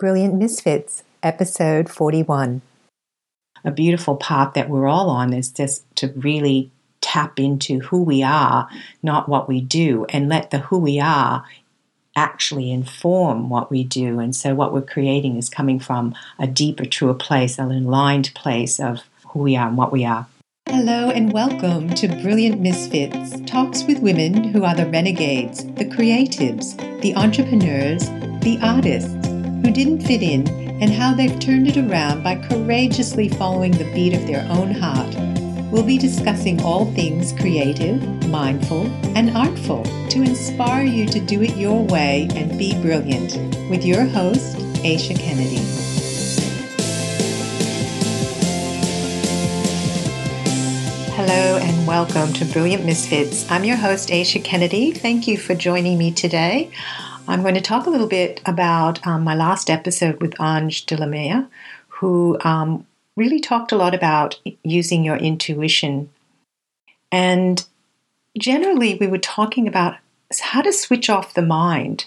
Brilliant Misfits, episode 41. A beautiful path that we're all on is just to really tap into who we are, not what we do, and let the who we are actually inform what we do. And so, what we're creating is coming from a deeper, truer place, an aligned place of who we are and what we are. Hello and welcome to Brilliant Misfits, talks with women who are the renegades, the creatives, the entrepreneurs, the artists who didn't fit in, and how they've turned it around by courageously following the beat of their own heart. We'll be discussing all things creative, mindful, and artful to inspire you to do it your way and be brilliant. With your host, Aisha Kennedy. Hello and welcome to Brilliant Misfits. I'm your host, Aisha Kennedy. Thank you for joining me today. I'm going to talk a little bit about um, my last episode with Ange Delamere, who um, really talked a lot about using your intuition. And generally, we were talking about how to switch off the mind,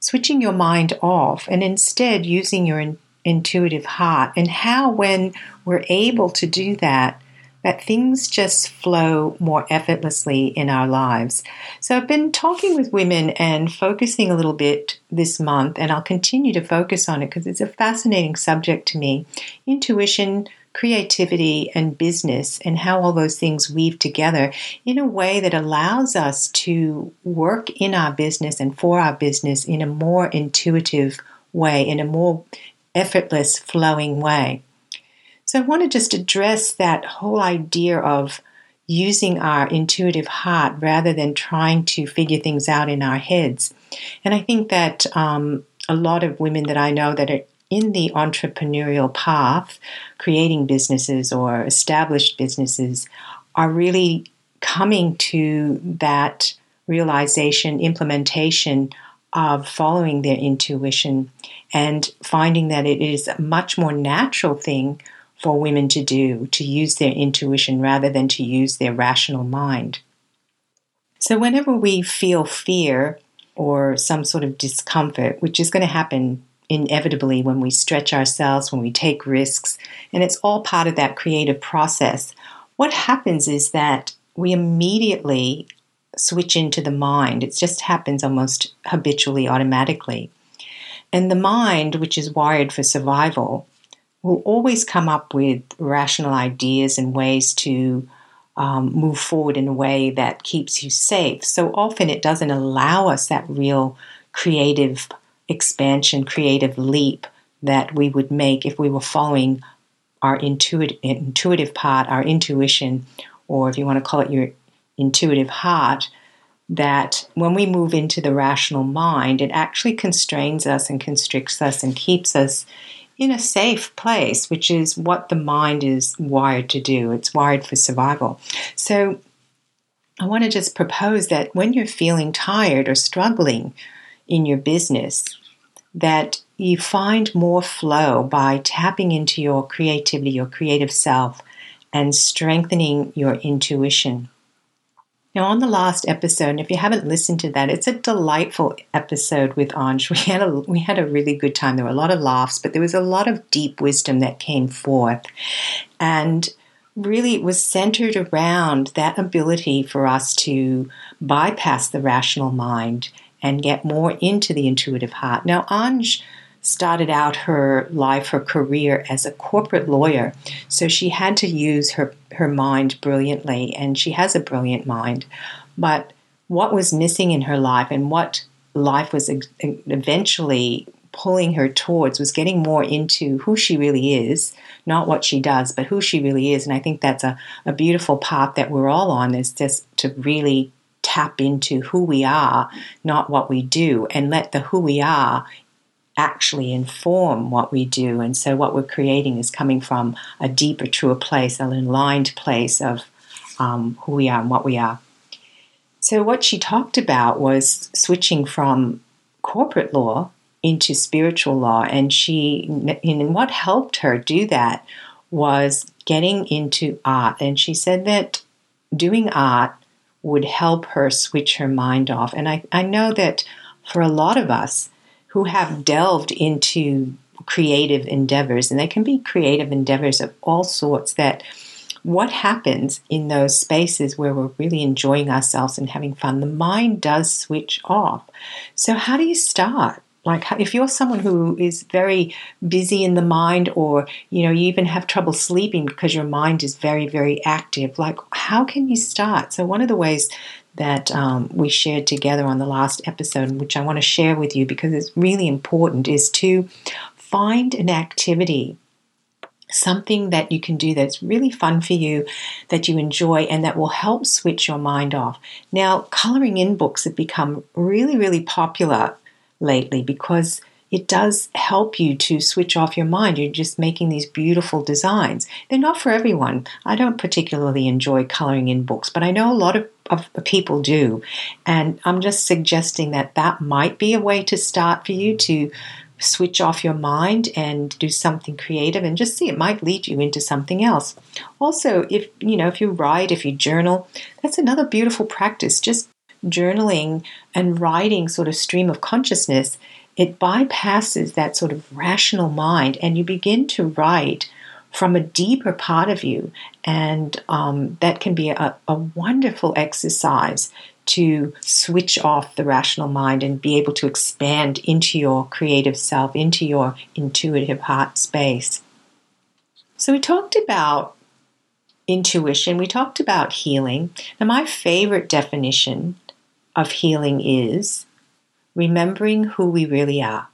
switching your mind off, and instead using your in- intuitive heart, and how, when we're able to do that, that things just flow more effortlessly in our lives. So I've been talking with women and focusing a little bit this month, and I'll continue to focus on it because it's a fascinating subject to me. Intuition, creativity, and business, and how all those things weave together in a way that allows us to work in our business and for our business in a more intuitive way, in a more effortless, flowing way. So I want to just address that whole idea of using our intuitive heart rather than trying to figure things out in our heads. And I think that um, a lot of women that I know that are in the entrepreneurial path, creating businesses or established businesses, are really coming to that realization, implementation of following their intuition and finding that it is a much more natural thing for women to do, to use their intuition rather than to use their rational mind. So, whenever we feel fear or some sort of discomfort, which is going to happen inevitably when we stretch ourselves, when we take risks, and it's all part of that creative process, what happens is that we immediately switch into the mind. It just happens almost habitually, automatically. And the mind, which is wired for survival, will always come up with rational ideas and ways to um, move forward in a way that keeps you safe. So often it doesn't allow us that real creative expansion, creative leap that we would make if we were following our intuitive, intuitive part, our intuition, or if you want to call it your intuitive heart, that when we move into the rational mind, it actually constrains us and constricts us and keeps us in a safe place, which is what the mind is wired to do. It's wired for survival. So I want to just propose that when you're feeling tired or struggling in your business, that you find more flow by tapping into your creativity, your creative self, and strengthening your intuition. Now, on the last episode, and if you haven't listened to that, it's a delightful episode with Ange. We had a we had a really good time. There were a lot of laughs, but there was a lot of deep wisdom that came forth, and really it was centered around that ability for us to bypass the rational mind and get more into the intuitive heart. Now, Ange started out her life, her career as a corporate lawyer. So she had to use her, her mind brilliantly, and she has a brilliant mind. But what was missing in her life and what life was eventually pulling her towards was getting more into who she really is, not what she does, but who she really is. And I think that's a, a beautiful path that we're all on is just to really tap into who we are, not what we do, and let the who we are actually inform what we do. And so what we're creating is coming from a deeper, truer place, an aligned place of um, who we are and what we are. So what she talked about was switching from corporate law into spiritual law. And she, and what helped her do that was getting into art. And she said that doing art would help her switch her mind off. And I, I know that for a lot of us, who have delved into creative endeavors, and they can be creative endeavors of all sorts that what happens in those spaces where we're really enjoying ourselves and having fun, the mind does switch off. So, how do you start? Like, if you're someone who is very busy in the mind, or you know, you even have trouble sleeping because your mind is very, very active, like, how can you start? So, one of the ways that um, we shared together on the last episode, which I want to share with you because it's really important, is to find an activity something that you can do that's really fun for you, that you enjoy, and that will help switch your mind off. Now, coloring in books have become really, really popular lately because it does help you to switch off your mind. You're just making these beautiful designs. They're not for everyone. I don't particularly enjoy coloring in books, but I know a lot of, of people do. And I'm just suggesting that that might be a way to start for you to switch off your mind and do something creative and just see it might lead you into something else. Also, if you know, if you write, if you journal, that's another beautiful practice. Just journaling and writing sort of stream of consciousness, it bypasses that sort of rational mind and you begin to write from a deeper part of you. And um, that can be a, a wonderful exercise to switch off the rational mind and be able to expand into your creative self, into your intuitive heart space. So, we talked about intuition, we talked about healing. Now, my favorite definition of healing is remembering who we really are.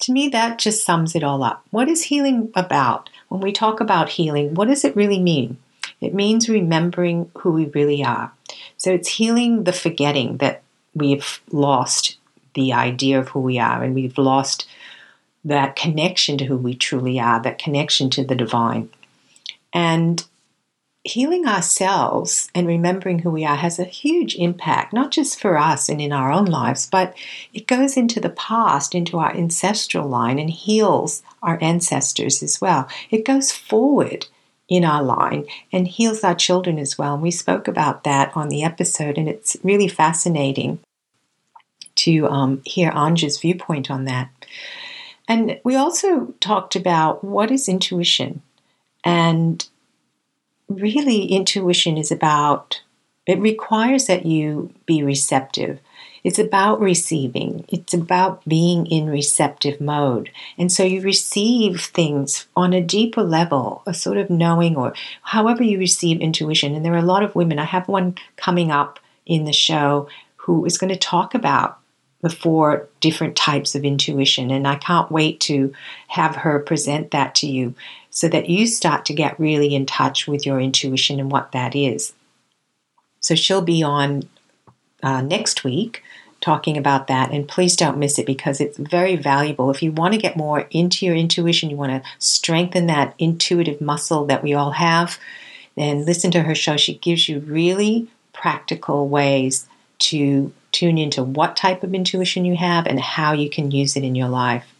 To me, that just sums it all up. What is healing about? When we talk about healing, what does it really mean? It means remembering who we really are. So it's healing the forgetting that we've lost the idea of who we are and we've lost that connection to who we truly are, that connection to the divine. And healing ourselves and remembering who we are has a huge impact, not just for us and in our own lives, but it goes into the past, into our ancestral line, and heals our ancestors as well. It goes forward in our line and heals our children as well. And we spoke about that on the episode, and it's really fascinating to um, hear Ange's viewpoint on that. And we also talked about what is intuition. And really, intuition is about, it requires that you be receptive it's about receiving, it's about being in receptive mode. And so you receive things on a deeper level, a sort of knowing, or however you receive intuition. And there are a lot of women, I have one coming up in the show who is going to talk about the four different types of intuition. And I can't wait to have her present that to you so that you start to get really in touch with your intuition and what that is. So she'll be on uh, next week talking about that. And please don't miss it because it's very valuable. If you want to get more into your intuition, you want to strengthen that intuitive muscle that we all have, then listen to her show. She gives you really practical ways to tune into what type of intuition you have and how you can use it in your life.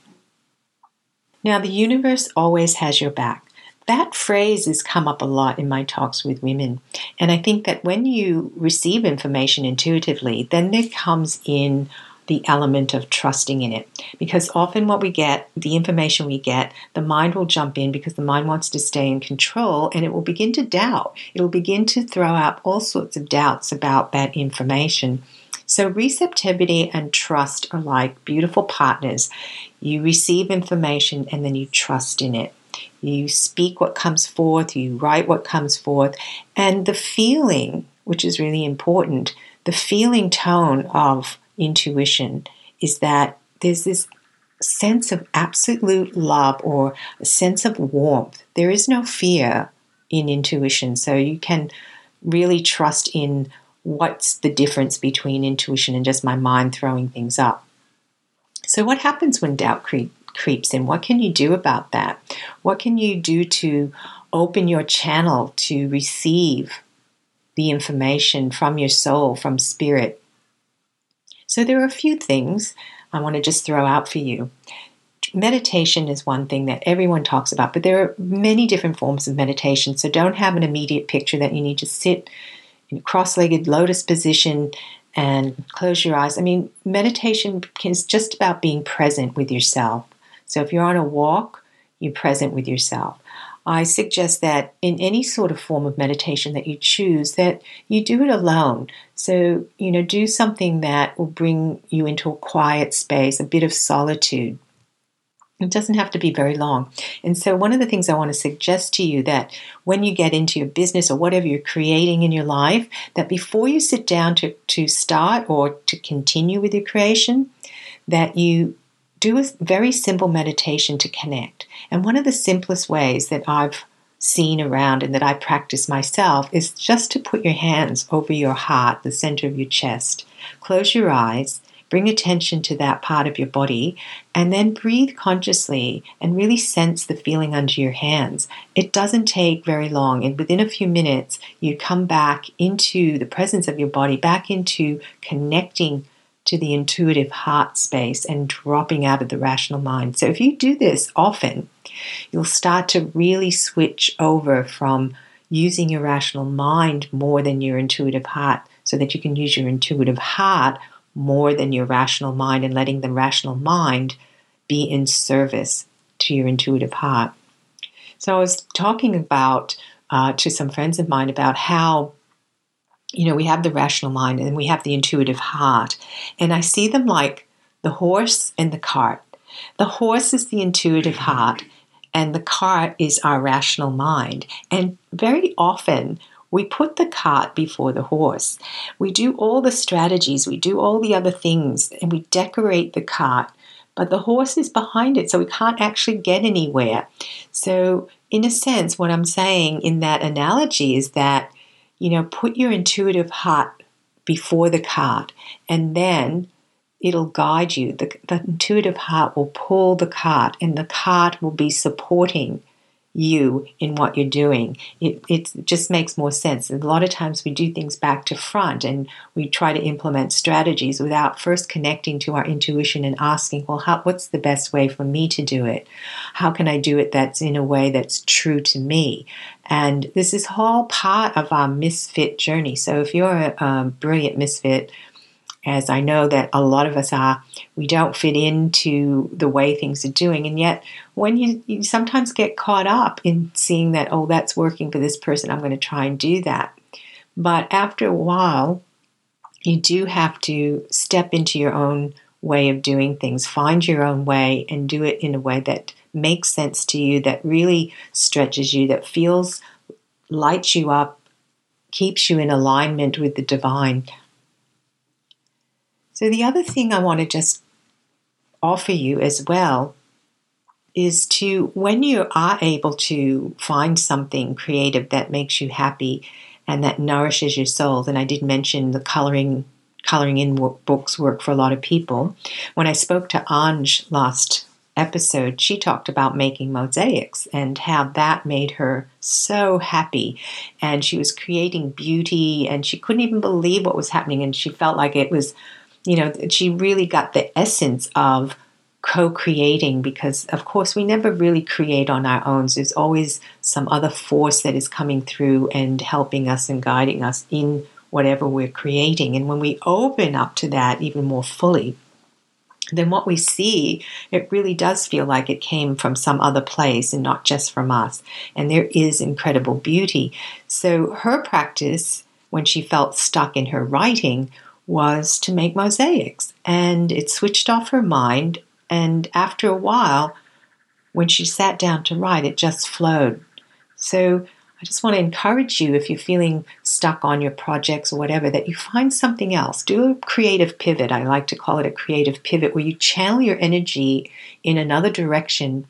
Now, the universe always has your back that phrase has come up a lot in my talks with women. And I think that when you receive information intuitively, then there comes in the element of trusting in it. Because often what we get, the information we get, the mind will jump in because the mind wants to stay in control and it will begin to doubt. It will begin to throw out all sorts of doubts about that information. So, receptivity and trust are like beautiful partners. You receive information and then you trust in it. You speak what comes forth, you write what comes forth, and the feeling, which is really important, the feeling tone of intuition is that there's this sense of absolute love or a sense of warmth. There is no fear in intuition, so you can really trust in what's the difference between intuition and just my mind throwing things up. So, what happens when doubt creeps? creeps in. What can you do about that? What can you do to open your channel to receive the information from your soul, from spirit? So, there are a few things I want to just throw out for you. Meditation is one thing that everyone talks about, but there are many different forms of meditation. So, don't have an immediate picture that you need to sit cross legged lotus position and close your eyes. I mean, meditation is just about being present with yourself So if you're on a walk, you're present with yourself. I suggest that in any sort of form of meditation that you choose, that you do it alone. So, you know, do something that will bring you into a quiet space, a bit of solitude. It doesn't have to be very long. And so, one of the things I want to suggest to you that when you get into your business or whatever you're creating in your life, that before you sit down to, to start or to continue with your creation, that you do a very simple meditation to connect. And one of the simplest ways that I've seen around and that I practice myself is just to put your hands over your heart, the center of your chest. Close your eyes, bring attention to that part of your body, and then breathe consciously and really sense the feeling under your hands. It doesn't take very long, and within a few minutes, you come back into the presence of your body, back into connecting to the intuitive heart space and dropping out of the rational mind. So, if you do this often, you'll start to really switch over from using your rational mind more than your intuitive heart so that you can use your intuitive heart more than your rational mind and letting the rational mind be in service to your intuitive heart. So, I was talking about uh, to some friends of mine about how you know, we have the rational mind and we have the intuitive heart. And I see them like the horse and the cart. The horse is the intuitive heart, and the cart is our rational mind. And very often, we put the cart before the horse. We do all the strategies, we do all the other things, and we decorate the cart, but the horse is behind it, so we can't actually get anywhere. So, in a sense, what I'm saying in that analogy is that you know, put your intuitive heart before the cart and then it'll guide you. The, the, intuitive heart will pull the cart and the cart will be supporting you in what you're doing. It, it just makes more sense. a lot of times we do things back to front and we try to implement strategies without first connecting to our intuition and asking, well, how, what's the best way for me to do it? How can I do it that's in a way that's true to me? And this is all part of our misfit journey. So if you're a, a brilliant misfit, as I know that a lot of us are, we don't fit into the way things are doing. And yet, when you, you sometimes get caught up in seeing that, oh, that's working for this person, I'm going to try and do that. But after a while, you do have to step into your own way of doing things, find your own way, and do it in a way that makes sense to you, that really stretches you, that feels, lights you up, keeps you in alignment with the divine. So, the other thing I want to just offer you as well is to, when you are able to find something creative that makes you happy and that nourishes your soul, and I did mention the coloring coloring in books work for a lot of people. When I spoke to Ange last episode, she talked about making mosaics and how that made her so happy. And she was creating beauty and she couldn't even believe what was happening. And she felt like it was, you know, she really got the essence of co creating because, of course, we never really create on our own. There's always some other force that is coming through and helping us and guiding us in whatever we're creating. And when we open up to that even more fully, then what we see, it really does feel like it came from some other place and not just from us. And there is incredible beauty. So her practice, when she felt stuck in her writing, was to make mosaics. And it switched off her mind. And after a while, when she sat down to write, it just flowed. So I just want to encourage you if you're feeling stuck on your projects or whatever, that you find something else. Do a creative pivot. I like to call it a creative pivot where you channel your energy in another direction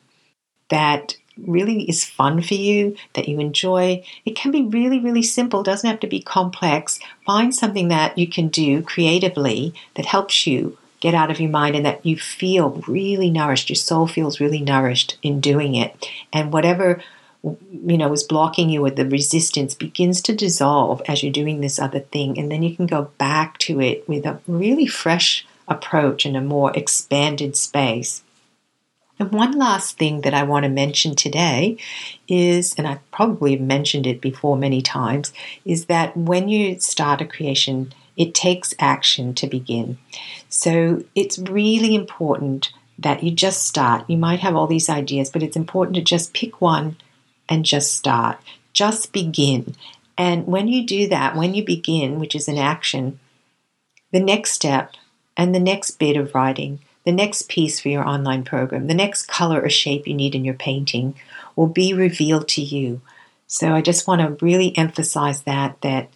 that really is fun for you, that you enjoy. It can be really, really simple, it doesn't have to be complex. Find something that you can do creatively that helps you get out of your mind and that you feel really nourished. Your soul feels really nourished in doing it. And whatever you know, is blocking you with the resistance begins to dissolve as you're doing this other thing. And then you can go back to it with a really fresh approach and a more expanded space. And one last thing that I want to mention today is, and I probably mentioned it before many times, is that when you start a creation, it takes action to begin. So it's really important that you just start. You might have all these ideas, but it's important to just pick one and just start. Just begin. And when you do that, when you begin, which is an action, the next step and the next bit of writing, the next piece for your online program, the next color or shape you need in your painting will be revealed to you. So I just want to really emphasize that that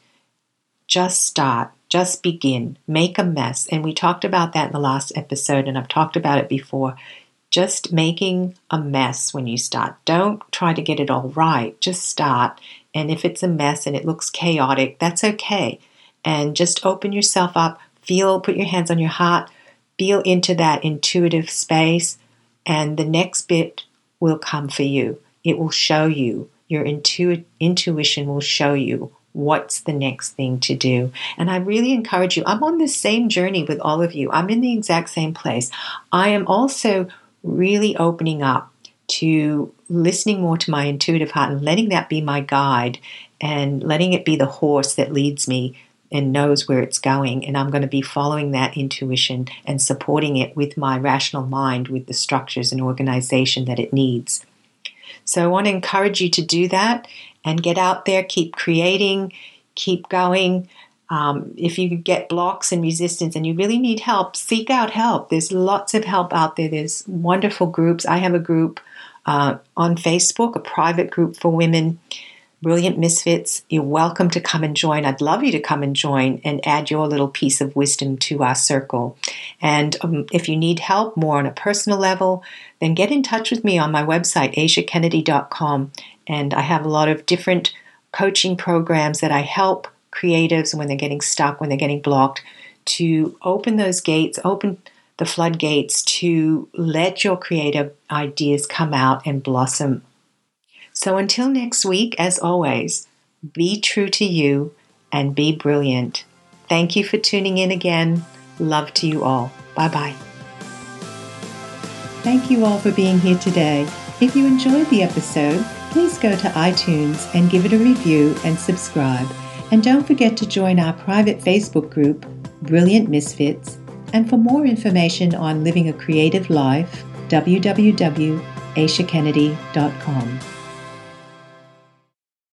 just start, just begin, make a mess. And we talked about that in the last episode and I've talked about it before. Just making a mess when you start. Don't try to get it all right. Just start. And if it's a mess and it looks chaotic, that's okay. And just open yourself up, feel, put your hands on your heart, feel into that intuitive space, and the next bit will come for you. It will show you. Your intu- intuition will show you what's the next thing to do. And I really encourage you. I'm on the same journey with all of you. I'm in the exact same place. I am also really opening up to listening more to my intuitive heart and letting that be my guide and letting it be the horse that leads me and knows where it's going. And I'm going to be following that intuition and supporting it with my rational mind with the structures and organization that it needs. So I want to encourage you to do that and get out there, keep creating, keep going. Um, if you get blocks and resistance and you really need help, seek out help. There's lots of help out there. There's wonderful groups. I have a group uh, on Facebook, a private group for women Brilliant Misfits, you're welcome to come and join. I'd love you to come and join and add your little piece of wisdom to our circle. And um, if you need help more on a personal level, then get in touch with me on my website, asiakennedy.com. And I have a lot of different coaching programs that I help creatives when they're getting stuck, when they're getting blocked, to open those gates, open the floodgates to let your creative ideas come out and blossom so until next week, as always, be true to you and be brilliant. Thank you for tuning in again. Love to you all. Bye bye. Thank you all for being here today. If you enjoyed the episode, please go to iTunes and give it a review and subscribe. And don't forget to join our private Facebook group, Brilliant Misfits. And for more information on living a creative life, www.asiakennedy.com.